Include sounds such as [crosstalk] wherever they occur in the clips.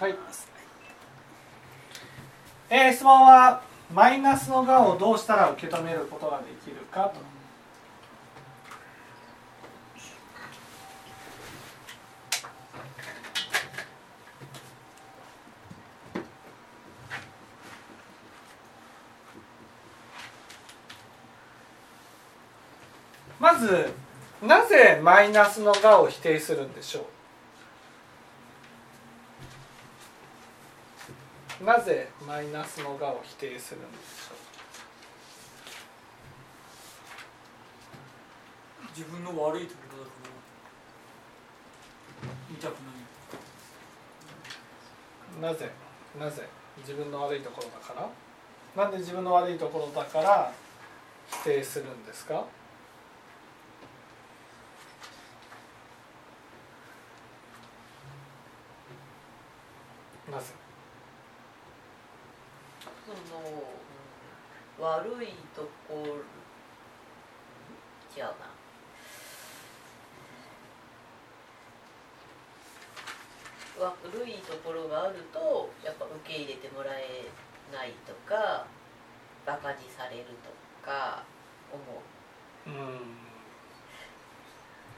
はい、えー、質問はマイナスのがをどうしたら受け止めることができるかと。まずなぜマイナスのがを否定するんでしょう？なぜマイナスのがを否定するんでしょう？自分の悪いところだから見たくない。なぜ？なぜ？自分の悪いところだから？なんで自分の悪いところだから？否定するんですか？なぜ？悪いところ違うな。悪いところがあるとやっぱ受け入れてもらえないとかバカにされるとか思う。うん。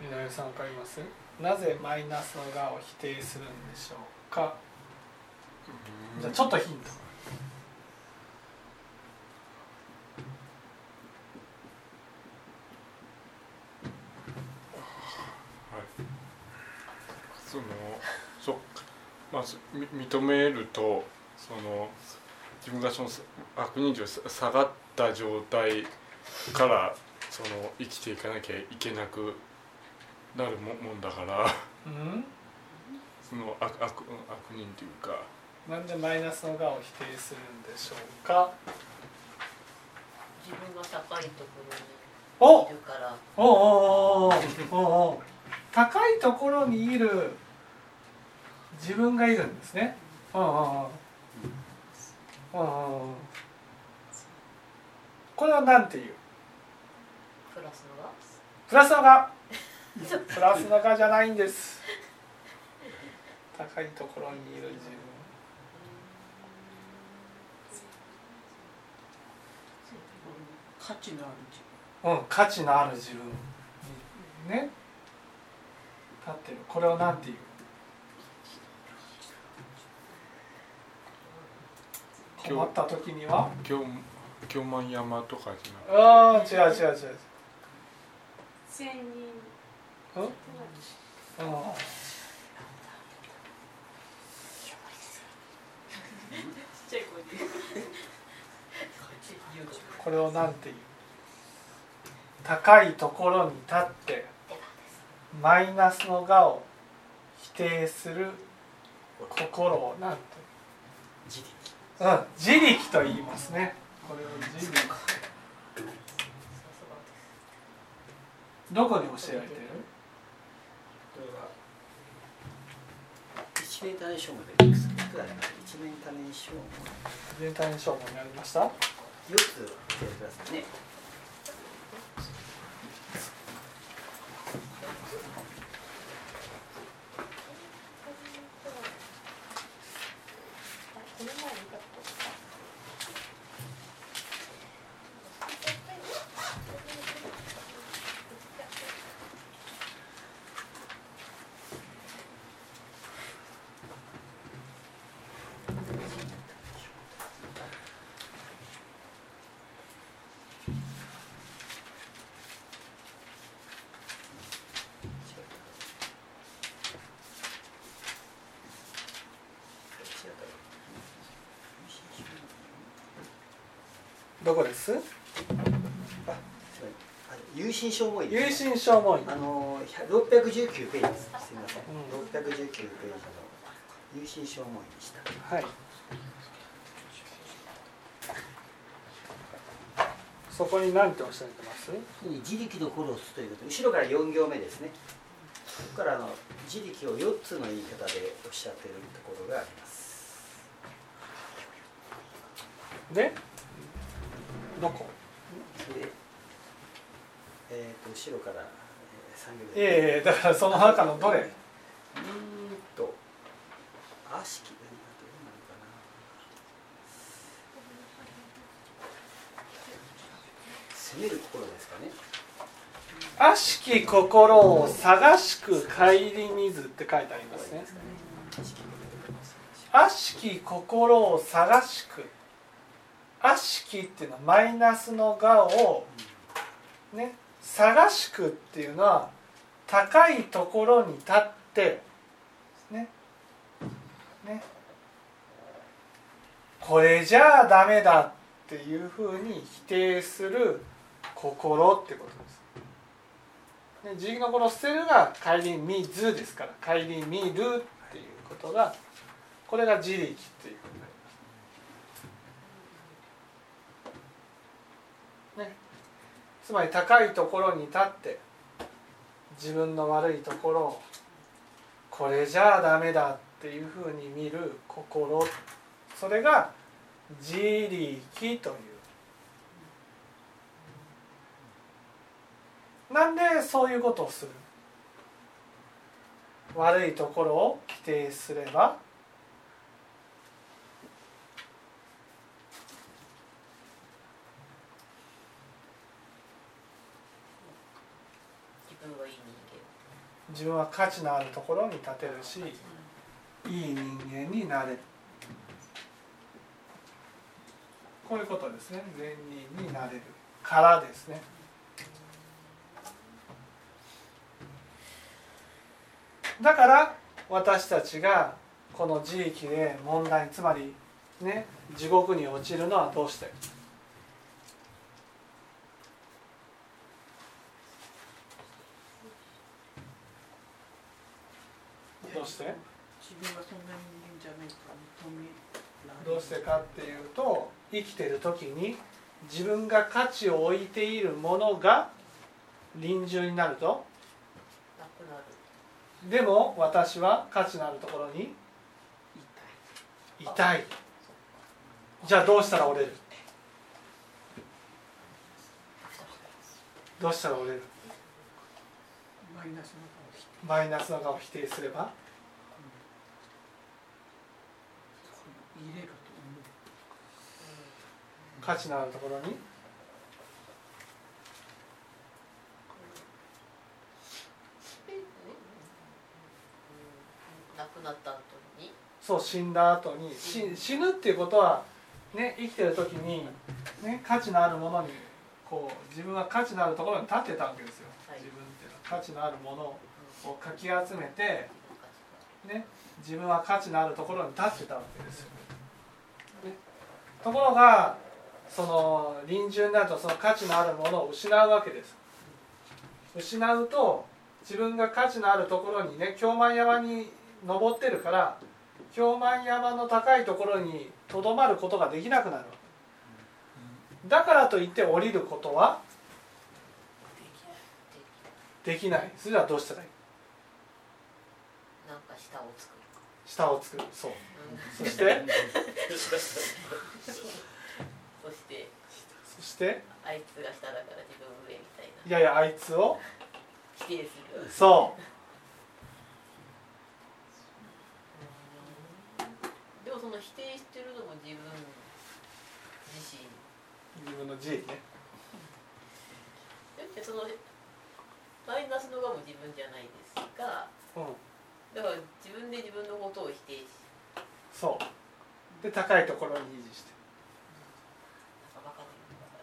井上さん分かります？なぜマイナスのがを否定するんでしょうか？じゃあちょっとヒントそのそうまず認めるとその自分がその悪人情下がった状態からその生きていかなきゃいけなくなるももんだから、うん、その悪悪悪人というか。なんでマイナスのがを否定するんでしょうか？自分が高いところにいるから。おおおおおお高いところにいる自分がいるんですね。うんうんうん。うんうんうん。これは何ていう？プラスのが？プラスのが？プラスのがじゃないんです。高いところにいる自分。価値のある自分。うん価値のある自分ね。立ってる。これを何て言う？困った時には？京京満山とかじゃああ違う違う違う。千人。うん？ああこれを何て言う？高いところに立ってマイナスの我を否定する心を何て自自力と言いますね。これを自力。どこに教えられてる？一年単位証明でいくつくらい一年単位証明一年単位証明にありました？4つ教えてくださいねどこです？有心消耗員。有心消耗員。あの六百十九ページ。ですすみません。六百十九ページの有心消耗員でした。はい。そこに何ておっしゃってます？自力の殺すということ後ろから四行目ですね。そこからあの自力を四つの言い方でおっしゃっているところがあります。でどこ？えーと、後ろから、えええだからその中のどれ？うんと悪しきどうなのかな。責める心ですかね。悪しき心を探しく顧みずって書いてありますね。悪しき心を探しく悪しきっていうのはマイナスの我をね探しくっていうのは高いところに立ってねねこれじゃあダメだっていうふうに否定する心ってことです。ね、自力のこの捨てるが顧みずですから顧みるっていうことがこれが自力っていうことになります。ね、つまり高いところに立って自分の悪いところをこれじゃあダメだっていうふうに見る心。それが自力という。なんでそういうことをする？悪いところを否定すれば自分はいい人自分は価値のあるところに立てるしいい人間になれ。るこういうことですね。善人になれる。からですね。だから私たちがこの地域で問題つまりね地獄に落ちるのはどうして？して。自分がそんな人間じゃないとどうしてかっていうと生きてる時に自分が価値を置いているものが臨終になると。なくなる。でも私は価値のあるところにい。たい。じゃあどうしたら折れる？どうしたら折れる？マイナスの顔を否定。マイナスの側を否定すれば入れると価値のあるところに。亡くなった後にそう死ん。だ後に死ぬっていうことはね生きてる時に、ね、価値のあるものにこう自分は価値のあるところに立ってたわけですよ、はい自分っていうのは価値のあるものをかき集めて、ね、自分は価値のあるところに立ってたわけですよ、ところがその臨終になるとその価値のあるものを失うわけです。失うと自分が価値のあるところにね京満山に登ってるから京満山の高いところにとどまることができなくなるわけ。だからといって降りることはできない。それではどうしたらいい？なんか下を作る下を作るそう。うん。そして？[laughs] そして？そして？あいつが下だから自分上みたいな。いやいやあいつを？否定するそう。でもその否定してるのも自分自身。自分の自意ね。だってそのマイナスのがも自分じゃないですがうんだから自分で自分のことを否定しそう。で高いところに維持して。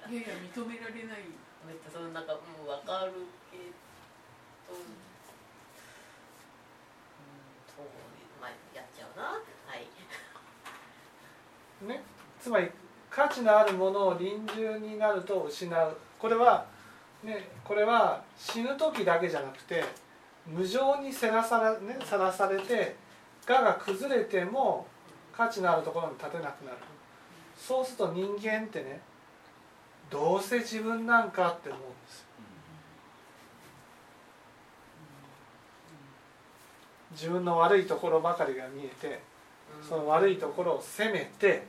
なんいやいや認められない。めっちゃそのなんかもう分かるけどうんそうまあやっちゃうなはい。ね。つまり価値のあるものを臨終になると失う。これはねこれは死ぬ時だけじゃなくて無常にさらさら,、ね、さらされて我が崩れても価値のあるところに立てなくなる。そうすると人間ってねどうせ自分なんかって思うんです。よ自分の悪いところばかりが見えてその悪いところを責めて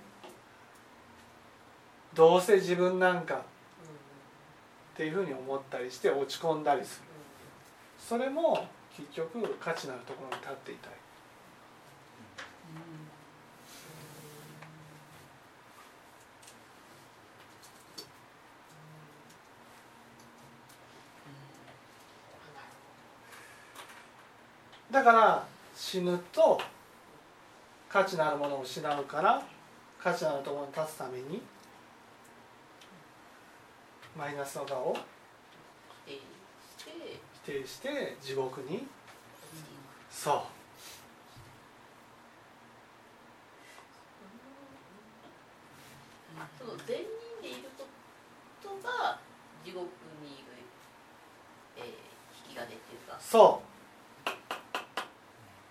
どうせ自分なんかっていうふうに思ったりして落ち込んだりする。それも結局価値のあるところに立っていたい、だから死ぬと価値のあるものを失うから価値のあるところに立つためにマイナスの顔を定して地獄に？そう。その善人でいることが地獄にいる、えー、引き金っていうかそう。っ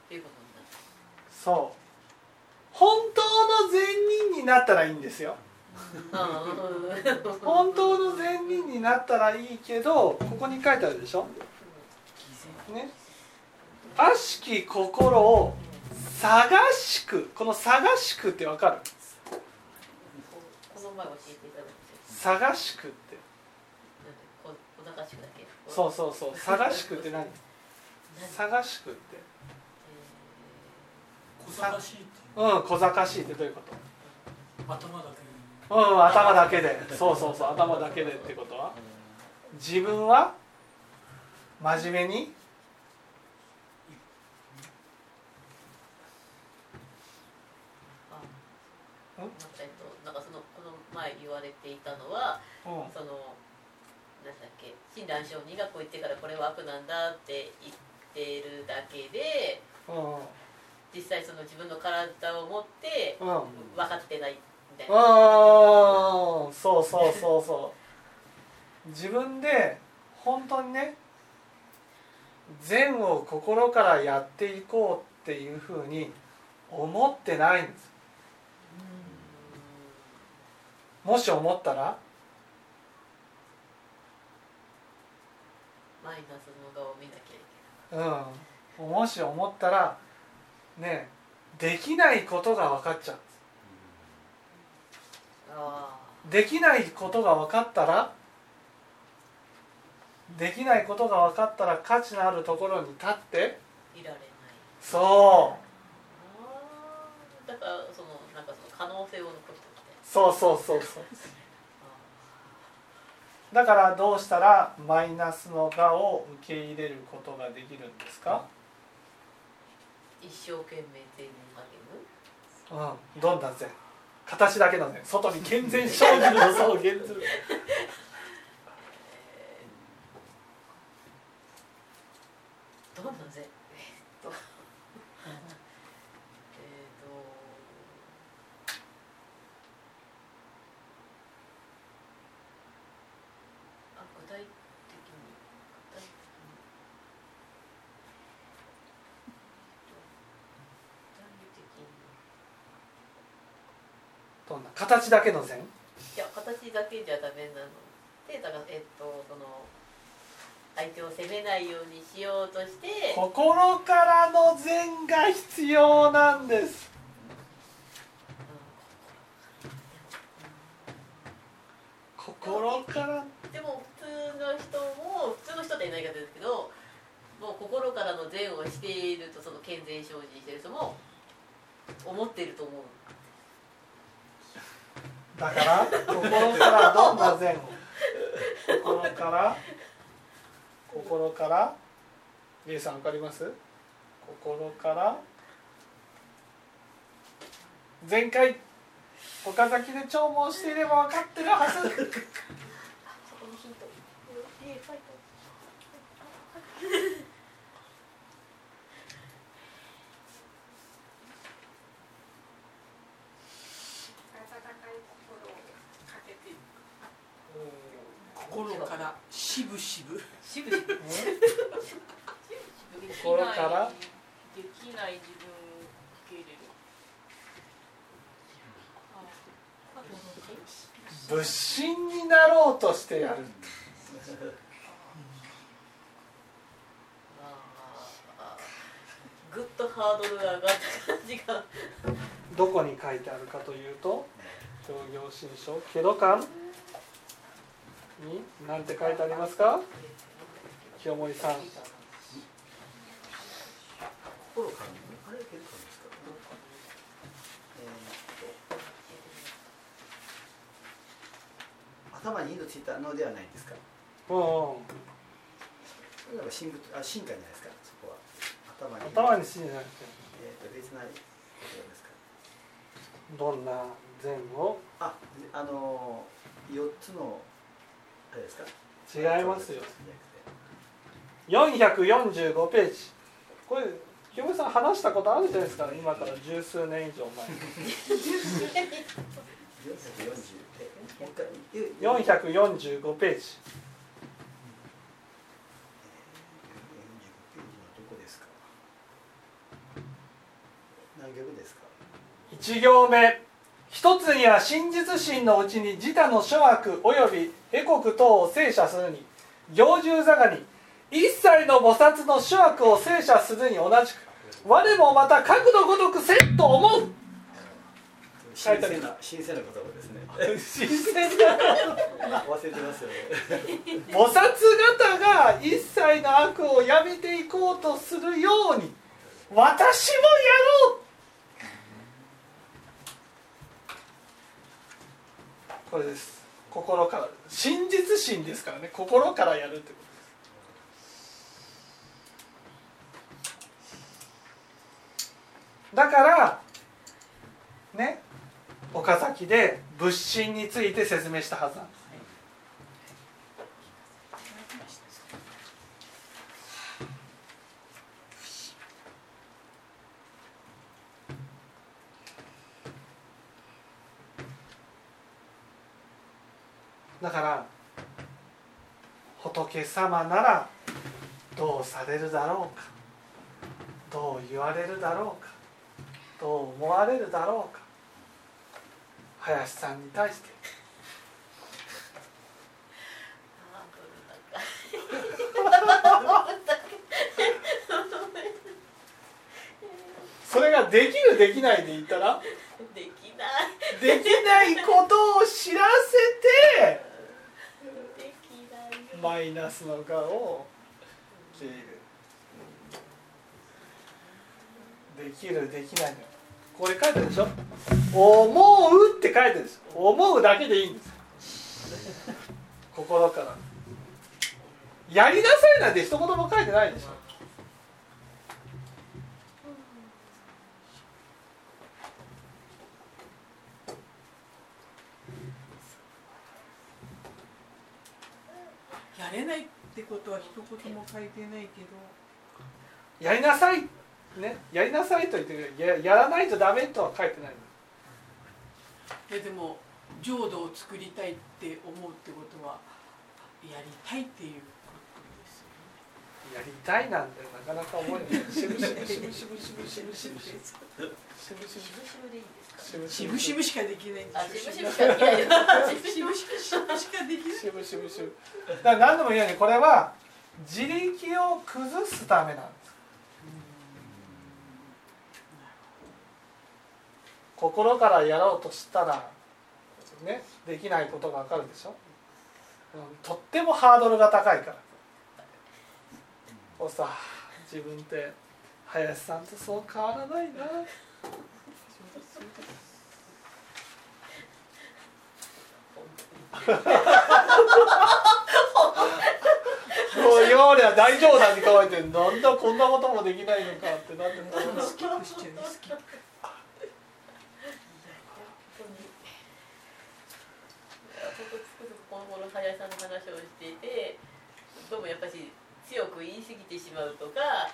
ていうことになるそう。本当の善人になったらいいんですよ。本当の善人になったらいいけどここに書いてあるでしょ？ね。悪しき心を探しくこの探しくってわかる？この前教えていただいて。探しくって。そうそうそう探しくって何？何？探しくって。う。ん小賢しいってどういうこ頭だけとうん頭だけで。そうそうそう頭だけでってことは？自分は真面目にーあうんえっとなんかそのこの前言われていたのはうん。そのなんだっけ親鸞上人がこう言ってからこれは悪なんだって言ってるだけでうん。実際その自分の体を持ってうん。うん分かってないみたいな。そうそうそうそう。自分で本当にね善を心からやっていこうっていうふうに思ってないんですもし思ったら？マイナスの顔を見なきゃいけない。うん。もし思ったらねできないことが分かっちゃう。ん。できないことが分かったらできないことが分かったら価値のあるところに立ってあいられない。そあー。だからそのなんかその可能性をそうそうそうそう。あだからどうしたらマイナスの我を受け入れることができるんですか、ー一生懸命全に励むうん、どんな善。形だけの善。外に健全勝利の差を減ずるどんなぜえっとえっとあ具体的に具体的に具体的にどんな形だけの善いや形だけじゃダメなの。でだからえっとその相手を責めないようにしようとして心からの善が必要なんです。心から。でも普通の人も普通の人っていないかですけどもう心からの善をしているとその健全精進している人も思っていると思うだから心からどんな善を心から心からリエさん分かります？心から前回岡崎で聴聞していれば分かってるはずそこにヒントえー書いて心からしぶしぶしぶしぶ心からできない自分を受け入れる仏心になろうとしてやるとハードルが上がった感じが。どこに書いてあるかというと教行新書「ケドカン」に何て書いてありますか？清盛さん心からあれけるかですかえーっと頭に火のついたのではないんですか。うんうん。だから神仏あ神官じゃないですかそこは。頭に。頭に死じゃなくて。えー、と別なことですか。どんな善を？ああの4つのあれですか？違いますよ。じゃなくて445ページ。これ清美さん話したことあるじゃないですか今から十数年以上前 [laughs] 440えもう一回え445ページ。45ページのどこですか？何曲ですか？1行目。一つには真実心のうちに自他の諸悪及び絵国等を聖写するに行獣座がに一切の菩薩の諸悪を聖写するに同じく我もまた各のごとくせんと思う新鮮な新鮮な言葉ですね。新鮮な。忘れてますよね。菩薩方が一切の悪をやめていこうとするように私もやろう。これです。心から真実心ですからね。心からやるってことです。だからね岡崎で仏心について説明したはずなんです。だから仏様ならどうされるだろうか。どう言われるだろうか。どう思われるだろうか。林さんに対して。それができるできないで言ったらできない。できないことを知らせてマイナスの我を消える。できるできないのこれ書いてあるでしょ？思うって書いてるんです。思うだけでいいんです。心から。やりなさいなんて一言も書いてないでしょ。やれないってことは一言も書いてないけど。やりなさいねやりなさいと言ってるけどややらないとダメとは書いてないえでも浄土を作りたいって思うってことはやりたいっていうことですよね。やりたいなんてなかなか思えない。しぶしぶしぶしぶしぶしぶしぶしぶしぶししぶしぶでいいんですしぶしぶしかできない。しぶしぶしかできないしぶしぶしかできないしぶしぶしぶだから何度も言うようにこれは自力を崩すためなんです心からやろうとしたらねできないことがわかるでしょ？うんとってもハードルが高いから。こうさ自分って林さんとそう変わらないな。[laughs] [laughs] もう今までは大冗談に変えてなんだこんなこともできないのかってなってもスキップしちゃうスキップ本当に本当つくづくこの頃林さんの話をしていてどうもやっぱし強く言い過ぎてしまうとか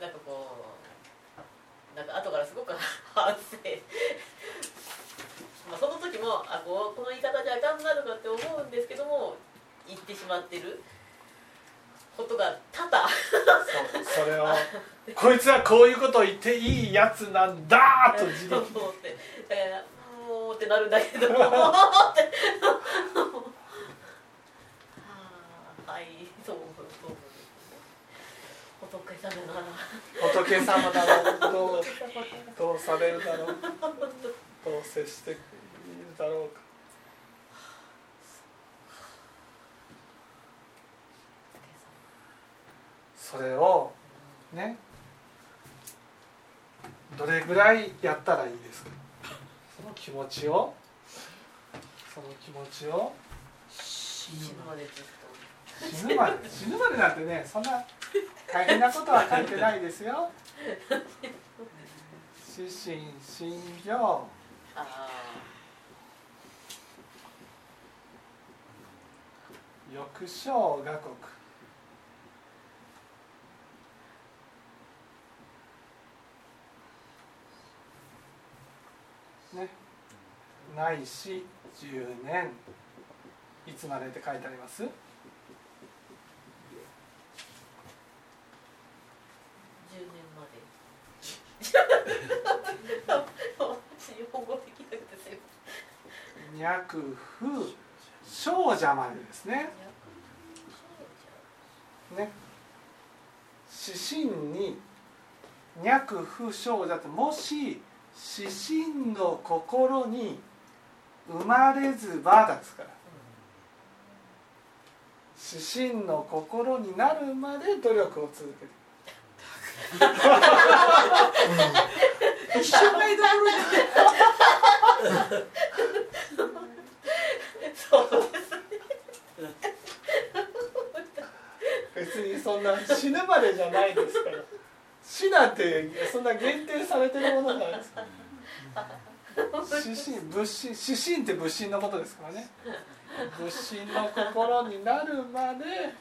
なんかこうなんか後からすごく [laughs] 反省。まあその時もあこうこの言い方じゃあかんなるかって思うんですけども言ってしまってることが多々。それをこいつはこういうことを言っていいやつなんだと自そう力思って。だからもうってなるんだけど。もってはいそうそう仏様な。ら仏様だろうどうどうされるだろうどう接しているだろうか。それをねどれぐらいやったらいいですか？気持ちを？その気持ちを？死ぬまで死ぬまで？死ぬまでなんてねそんな大変なことは書いてないですよ。指針信行あ翼小画国ねないし10年。いつまでって書いてあります？あ10年まで。私日本語できなくてすいま脈不少者までですね。ね。指針に脈不少者ってもし指針の心に生まれずばだですから。指針の心になるまで努力を続ける。一緒がいどころせんそう別にそんな死ぬまでじゃないですから。死なんてそんな限定されてるものじゃないですか指針仏心指針って仏心のことですからね。仏心の心になるまで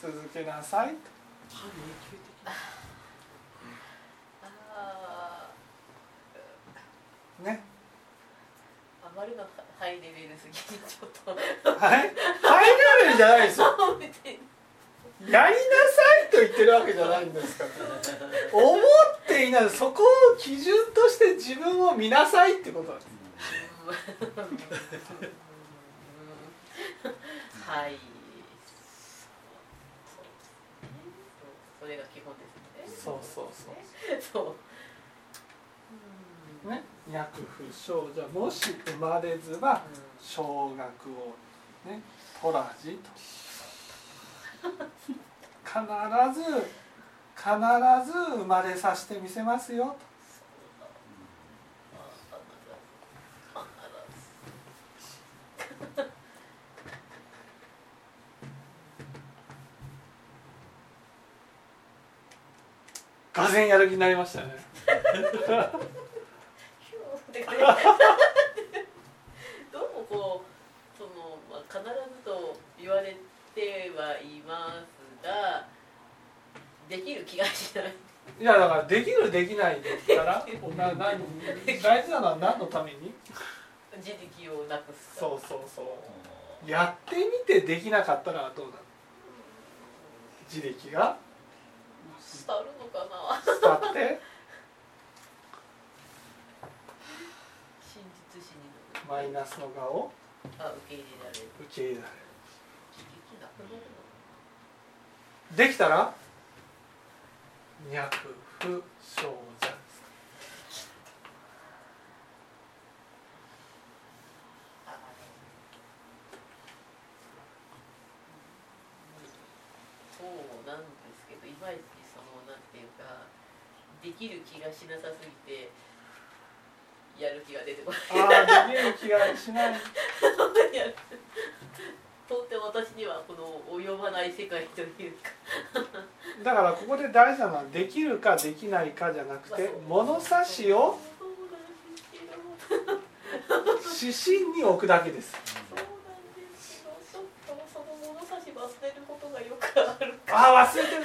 続けなさいと。ね。ーあまりのハイレベルすぎにちょっと。はい？ハイレベルじゃないですよやりなさいと言ってるわけじゃないんですから思っていないそこを基準として自分を見なさいってことなんですはい。そうそれが基本です。そうそうそうねそうね、薬不少女もし生まれずは小学をね取らじと [laughs] 必ず必ず生まれさせてみせますよ。とがぜんやる気になりましたね。[laughs] どうもこうその、まあ、必ずと言われてはいますができる気がしない。いやだからできるできないで言ったら [laughs] な何大事なのは何のために？自力をなくすそうそうそう。やってみてできなかったらどうなの？自力が？伝わるのかな。伝わって？[laughs] 真実心になるマイナスの側を？あ受け入れられる。受け入れられるできたら？脈不生者ですあそうなんですけどいまいちそのなんていうかできる気がしなさすぎてやる気が出てこない。ああできる気がしない。[laughs] やる到底私にはこの及ばない世界というか。だからここで大事なのはできるかできないかじゃなくて物差しを指針に置くだけです。そうなんですけどちょっとその物差し忘れることがよくあるああ忘れてる。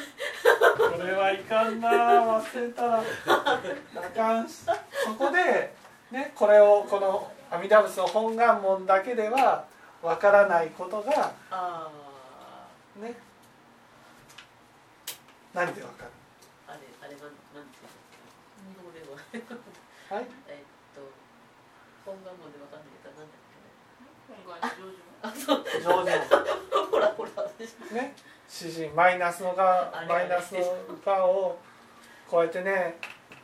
これはいかんな。忘れたら。あかんし。そこでねこれをこの阿弥陀仏の本願門だけではわからないことがあね。何でわかる？ああれあれなんなんていうの日本語では。はい。えっと本願門でわかんないけどなんだっけ？あそう。上手 [laughs] ほらほらね。マイナスのがマイナスのがをこうやってね、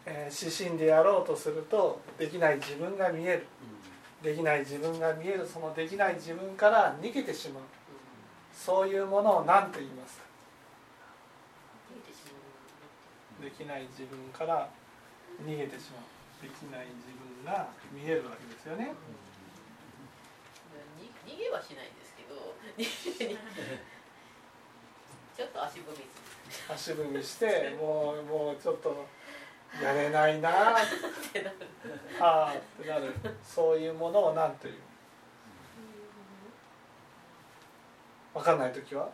えー指針でやろうとするとできない自分が見えるできない自分が見えるそのできない自分から逃げてしまう。そういうものを何と言いますか？できない自分から逃げてしまう。できない自分が見えるわけですよね。に逃げはしないんですけど [laughs] ちょっと足踏み足踏みしてもうもうちょっとやれないな。[laughs] あってなるあってなる。そういうものを何という。分かんない時は？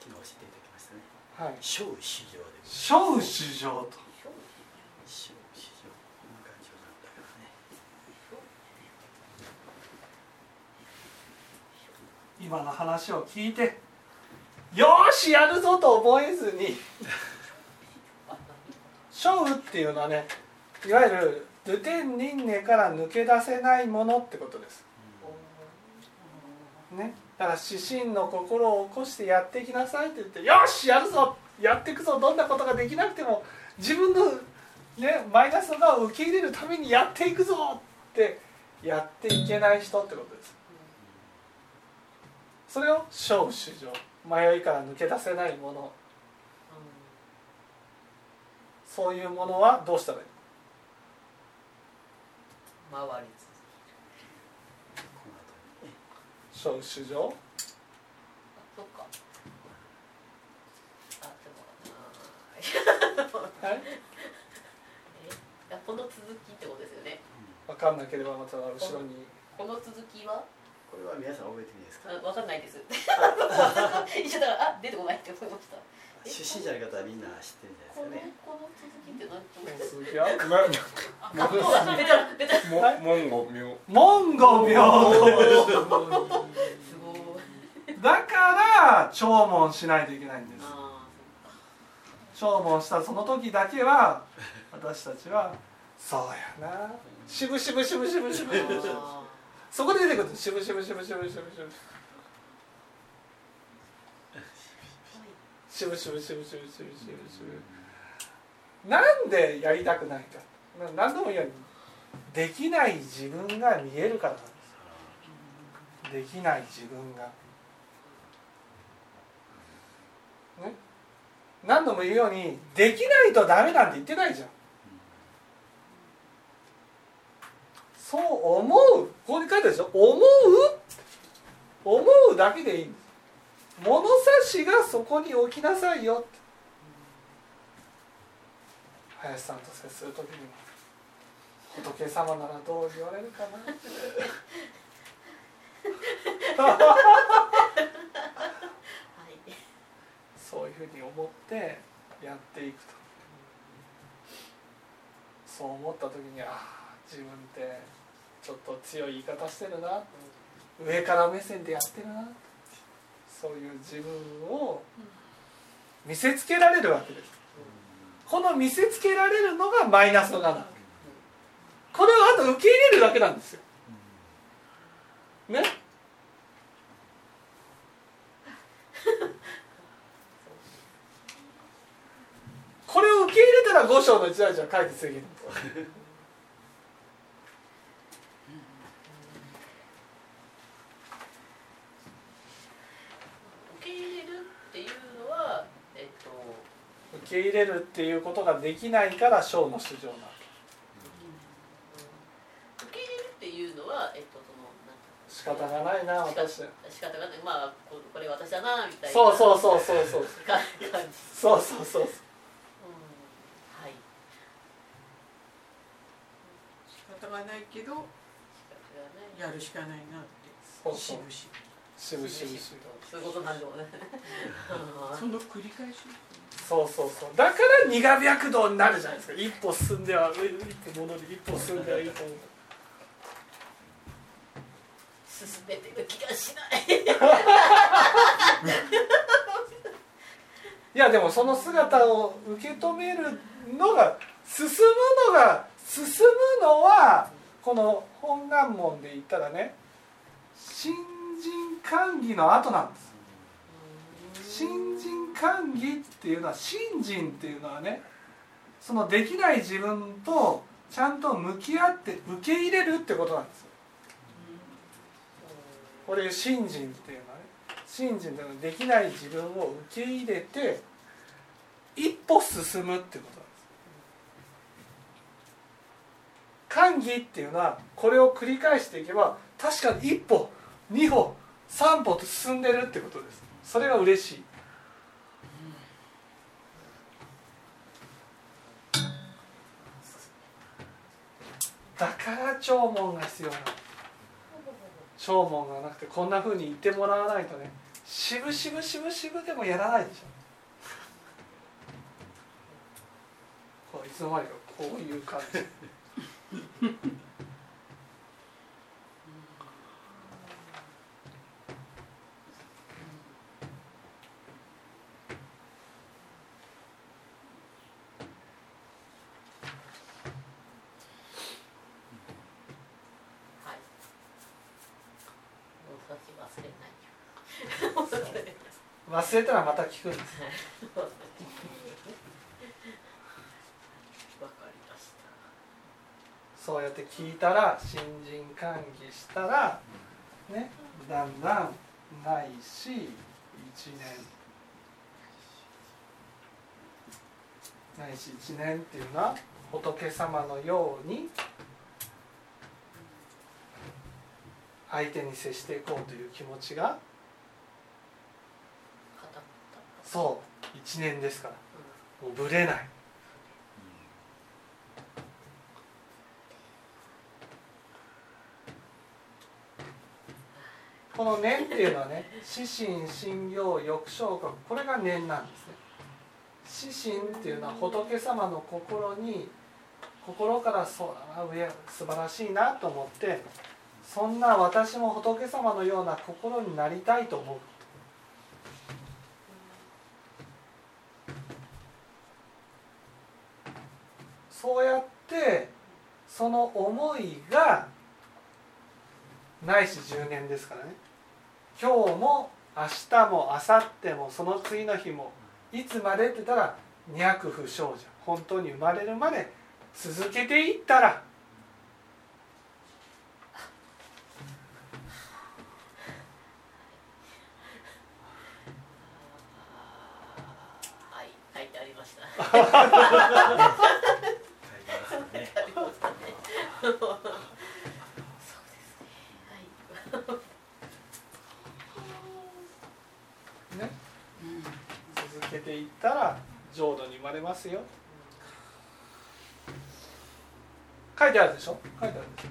昨日教えていただきましたね。はい。小市場で小主情と。小市場こんな感じなんだからね。今の話を聞いてよしやるぞと思えずに勝負っていうのはねいわゆるルテン輪廻から抜け出せないものってことです。ね、だから指針の心を起こしてやっていきなさいって言って「よしやるぞやっていくぞどんなことができなくても自分の、ね、マイナスの側を受け入れるためにやっていくぞ」ってやっていけない人ってことです。それを勝負主情迷いから抜け出せないもの。そういうものはどうしたらいい？回りこの後にね。勝負主情？そっか。あでもあーはい。え？この続きってことですよね。分かんなければまた後ろに。この続きは？これは皆さん覚えてみですか？あわかんないです。[laughs] 一緒だからあ出てこないって思いました出身者の方はみんな知ってるんじゃないですかね。この続きって何続きはモンゴ明モンゴ平等ごいだから聴聞しないといけないんですあ聴聞したその時だけは私たちはそうやなしぶしぶしぶしぶしぶそこで出てくる。んですしぶしぶしぶしぶしぶしぶしぶしぶしぶしぶしぶしぶしぶなんでやりたくないか。な何度も言うように。できない自分が見えるからなんです。できない自分が。ね。何度も言うようにできないとダメなんて言ってないじゃん。そう思う。ここに書いてあるでしょ？思う？思うだけでいいんです。物差しがそこに置きなさいよ林さんと接する時にも。仏様ならどう言われるかな？はい。そういうふうに思ってやっていくと。そう思った時にああ自分ってちょっと強い言い方してるな。上から目線でやってるな。そういう自分を見せつけられるわけです。この見せつけられるのがマイナスの側なのこれをあと受け入れるだけなんですよ。ね？[laughs] これを受け入れたら五章の一大事は解決できるんです受け入れるっていうのはえっと受け入れるっていうことができないから章の主張なわけ。受け入れるっていうのはえっとそのなんか仕方がないな私。仕方がない。まあここれ私だなみたいな。そうそうそうそうそうか感じ。そうそうそうう。ん。はい。仕方がないけどやるしかないなって。そうそう。しぶししぶしぶしぶそういうことなんだろうねその繰り返しそうそうそう。だから苦白道になるじゃないですか。一歩進んでは上一歩戻り一歩進んでは一歩戻り進めてる気がしない。[laughs] いやでもその姿を受け止めるのが進むのが進むのはこの本願門で言ったらね新人歓喜の後なんです。新人歓喜っていうのは新人っていうのはねそのできない自分とちゃんと向き合って受け入れるってことなんですよ。これ信心っていうのはね。信心っていうのはできない自分を受け入れて一歩進むってことなんです歓喜っていうのはこれを繰り返していけば確かに一歩2歩3歩と進んでるってことです。それが嬉しい。だから弔問が必要なの。弔問がなくてこんなふうに言ってもらわないとね。しぶしぶしぶしぶでもやらないでしょ。こういつの間にかこういう感じはいもう私忘れないよ忘れたらまた聞くんですわかりましたそうやって聞いたら新人歓喜したらねだんだんないし1年ないし1年っていうのは仏様のように相手に接していこうという気持ちが固まっそう。1年ですから。もうぶれない。この念っていうのはね死心信行欲昇格これが念なんですね。死心っていうのは仏様の心に心からそうだな上素晴らしいなと思ってそんな私も仏様のような心になりたいと思うそうやってその思いがないし10年ですからね。今日も明日も明後日もその次の日もいつまでって言ったら200不祥者本当に生まれるまで続けていったら。はい書いてありました書いてますよねありましたね [laughs] そうですね。はい。ね。続けていったら浄土に生まれますよ。書いてあるでしょ？書いてあるでしょ。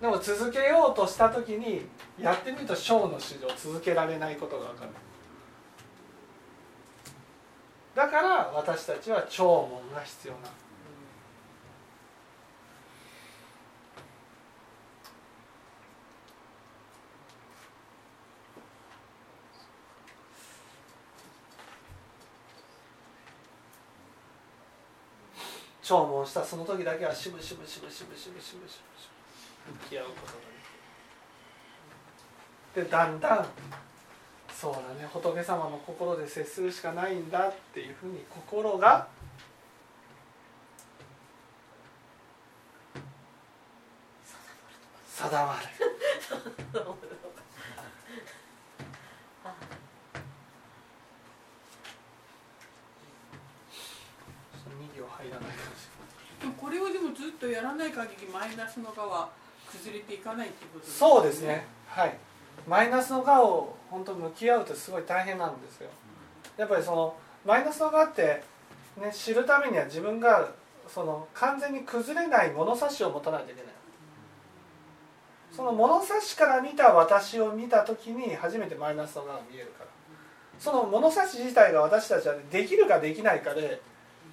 でも続けようとした時にやってみると小の史上続けられないことが分かる。だから私たちは弔問が必要なの弔問したその時だけはしぶしぶしぶしぶしぶしぶしぶ向き合うことができるでだんだんそうだね。仏様の心で接するしかないんだっていうふうに心が定まる [laughs] 2行入らないかもしでもこれをでもずっとやらない限りマイナスの側崩れていかないってことれないそうですね。はい。マイナスの側を本当向き合うとすごい大変なんですよ。やっぱりそのマイナスの側って、ね、知るためには自分がその完全に崩れない物差しを持たないといけない。その物差しから見た私を見た時に初めてマイナスの側が見えるから。その物差し自体が私たちはできるかできないかで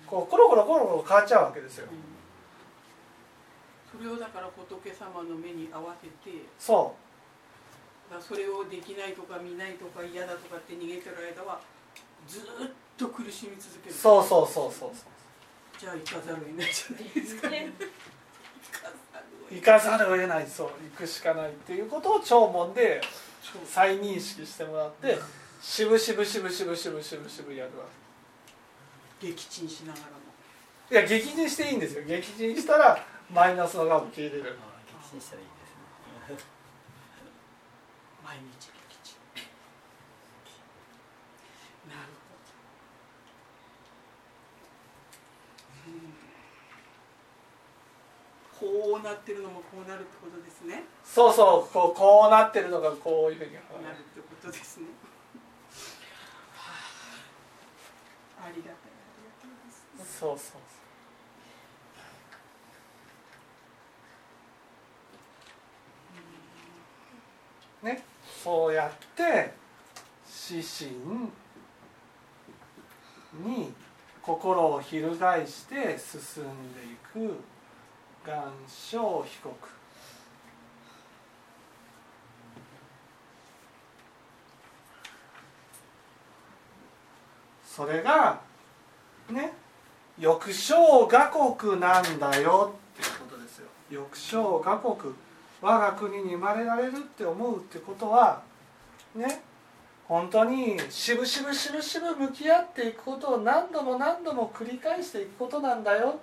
こうコロコロコロコロ変わっちゃうわけですよ。それをだから仏様の目に合わせてそだからそれをできないとか見ないとか嫌だとかって逃げてる間はずっと苦しみ続ける。うそうそうそうそう。じゃあ行かざるを得ないじゃないですか。ね。行かざるを得ない。そう。行くしかないっていうことを弔問で再認識してもらってしぶしぶしぶしぶしぶしぶしぶやるわ撃沈しながらも。いや激甚していいんですよ。激甚したらマイナスの側も消えれる。激震したらいいですね毎日撃沈なるほど、うん、こうなってるのもこうなるってことですねそうそうこうこうなってるのがこういうふうになるってことですねはあありがたいありがたいですそうそうねそうやって指針に心を翻して進んでいく願書被告。それがね欲生我国なんだよっていうことですよ。欲生我国。我が国に生まれられるって思うってことはね本当にしぶしぶしぶしぶ向き合っていくことを何度も何度も繰り返していくことなんだよ。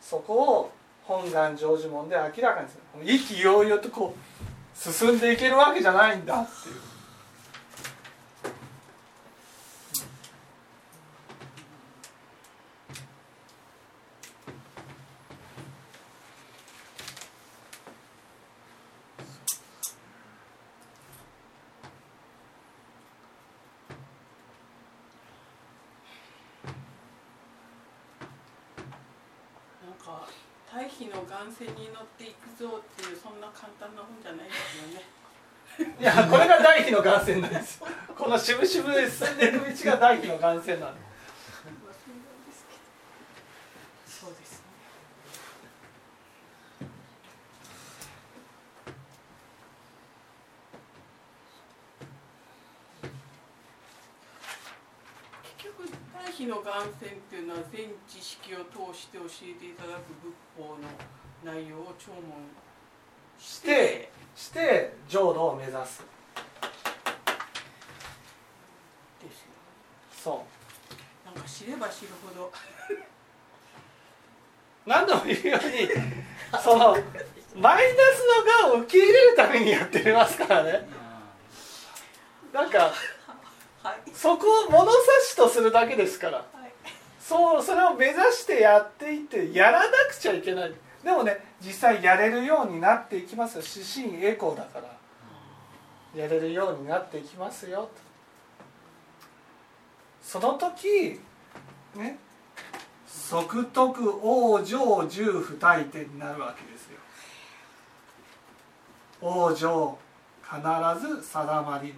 そこを本願成就門で明らかにする。意気揚々とこう進んでいけるわけじゃないんだっていうなんか大気の岩線に乗っていくぞっていうそんな簡単な本じゃないですよねいやこれが大気の岩線なんですこの渋々進んでいる道が大気の岩線なんですそうですね結局大気の岩線っていうのは全知識を通して教えていただく仏法の内容を聴聞してして浄土を目指す。ですよ。そなんか知れば知るほど。う [laughs] 何度も言うようにそのマイナスのがを受け入れるためにやってますからね。なんかはい。そこを物差しとするだけですから。はいそうそれを目指してやっていってやらなくちゃいけない。でもね実際やれるようになっていきますよ。指針エコーだから。やれるようになっていきますよ。とその時ね即徳往生十不退転になるわけですよ。往生必ず定まりぬ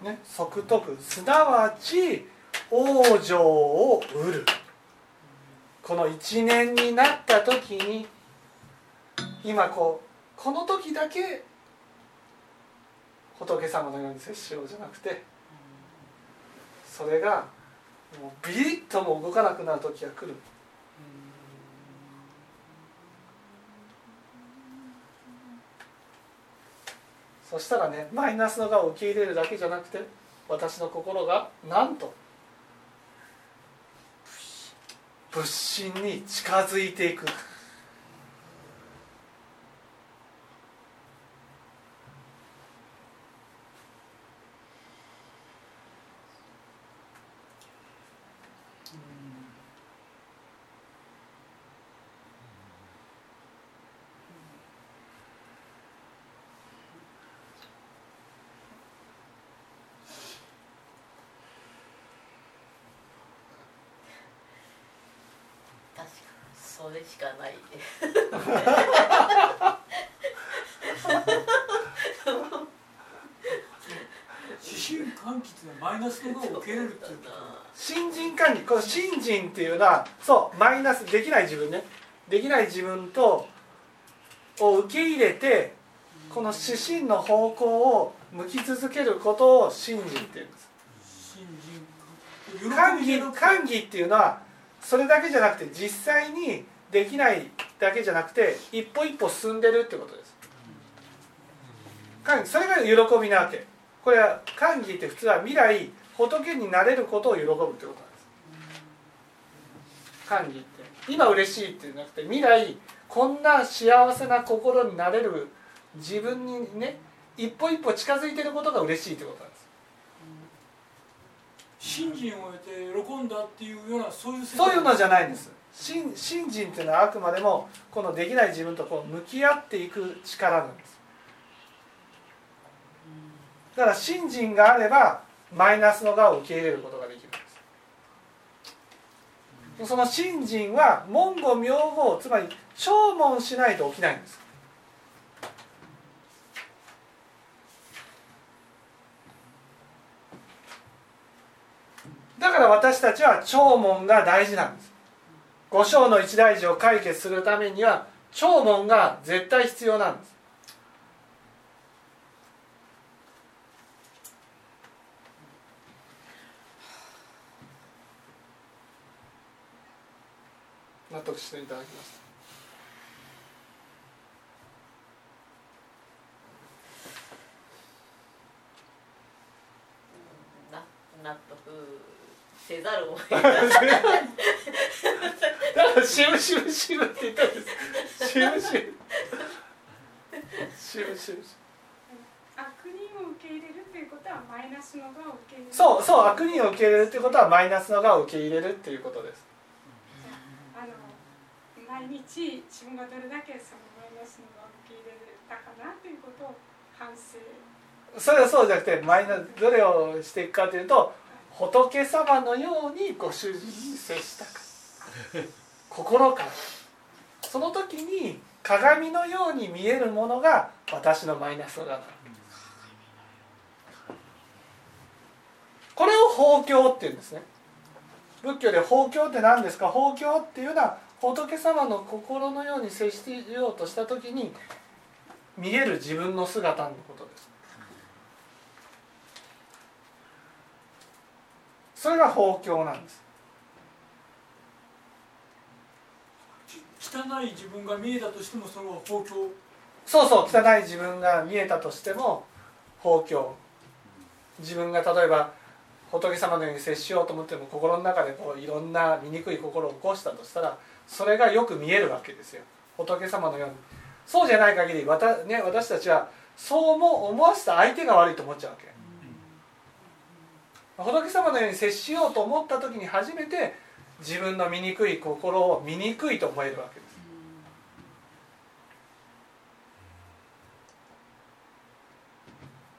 ね、即徳すなわち往生を得る。この一年になった時に今こうこの時だけ仏様のように接しようじゃなくてそれがもうビリッとも動かなくなる時が来る。そしたらねマイナスの側を受け入れるだけじゃなくて私の心がなんと仏心に近づいていく確かにそれしかないです指針喚起っていうのはマイナスの側を受け入れるっていう新人管理この新人っていうのはそうマイナスできない自分ね。できない自分とを受け入れてこの指針の方向を向き続けることを新人っていうんです。歓喜歓喜っていうのはそれだけじゃなくて実際にできないだけじゃなくて一歩一歩進んでるってことです。それが喜びなわけ。これは歓喜って普通は未来仏になれることを喜ぶってことなんです。歓喜って。今嬉しいってじゃなくて未来こんな幸せな心になれる自分にね一歩一歩近づいてることが嬉しいってことなんです。信心を得て喜んだっていうようなそういう世界。そういうのじゃないんです。信信心っていうのはあくまでもこのできない自分とこう向き合っていく力なんです。だから信心があればマイナスの側を受け入れることができるんです。その信心は文語名号つまり聴聞しないと起きないんです。だから私たちは聴聞が大事なんです。五章の一大事を解決するためには聴聞が絶対必要なんです。納得していただきましたな納得せざるを得だからしぶしぶしぶって言ったんですしぶしぶしぶしぶ悪人を受け入れるということはマイナスの側を受け入れるそうそう悪人を受け入れるっていうことはマイナスの側を受け入れるっていうことです。あの毎日自分がどれだけそのマイナスの側を受け入れたかなということを反省。それはそうじゃなくてマイナどれをしていくかというと仏様のようにご主人に接したか。心から。その時に鏡のように見えるものが私のマイナス側な。これを法教っていうんですね。仏教で法教って何ですか？法教っていうのは仏様の心のように接してようとした時に見える自分の姿のことです。それが法教なんです。汚い自分が見えたとしてもそれは法教。そうそう汚い自分が見えたとしても法教。自分が例えば仏様のように接しようと思っても心の中でこういろんな醜い心を起こしたとしたらそれがよく見えるわけですよ。仏様のように。そうじゃない限りわた、ね、私たちはそうも思わせた相手が悪いと思っちゃうわけ仏様のように接しようと思った時に初めて自分の醜い心を醜いと思えるわけです。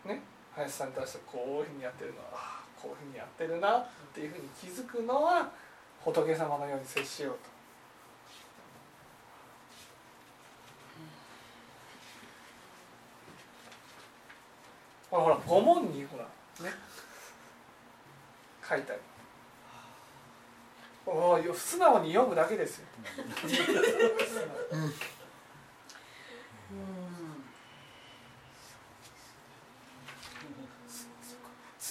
ね？林さんに対してこういうふうにやってるのはこういうふうにやってるなっていうふうに気づくのは仏様のように接しようと。ほらほら五問にほら書いてあるおー素直に読むだけですよ。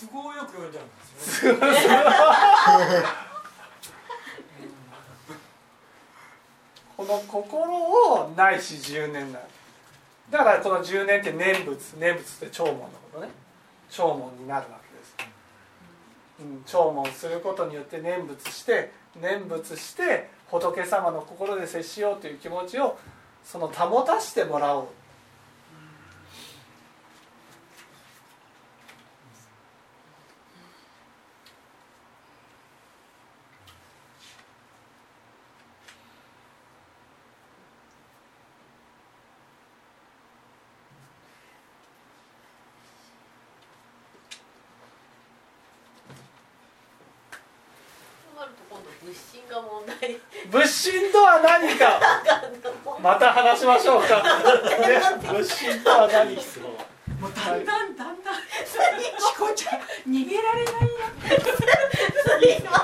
都合よく読んじゃうんですよねこの心をないし10年なだ。からこの10年って念仏念仏って聴聞のことね。聴聞になるわけ聴聞することによって念仏して念仏して仏様の心で接しようという気持ちをその保たしてもらおうとなると今度仏心が問題仏心とは何か。また話しましょうか、ね、仏心とは何か。もうだんだんだんだん。チコちゃん逃げられないよ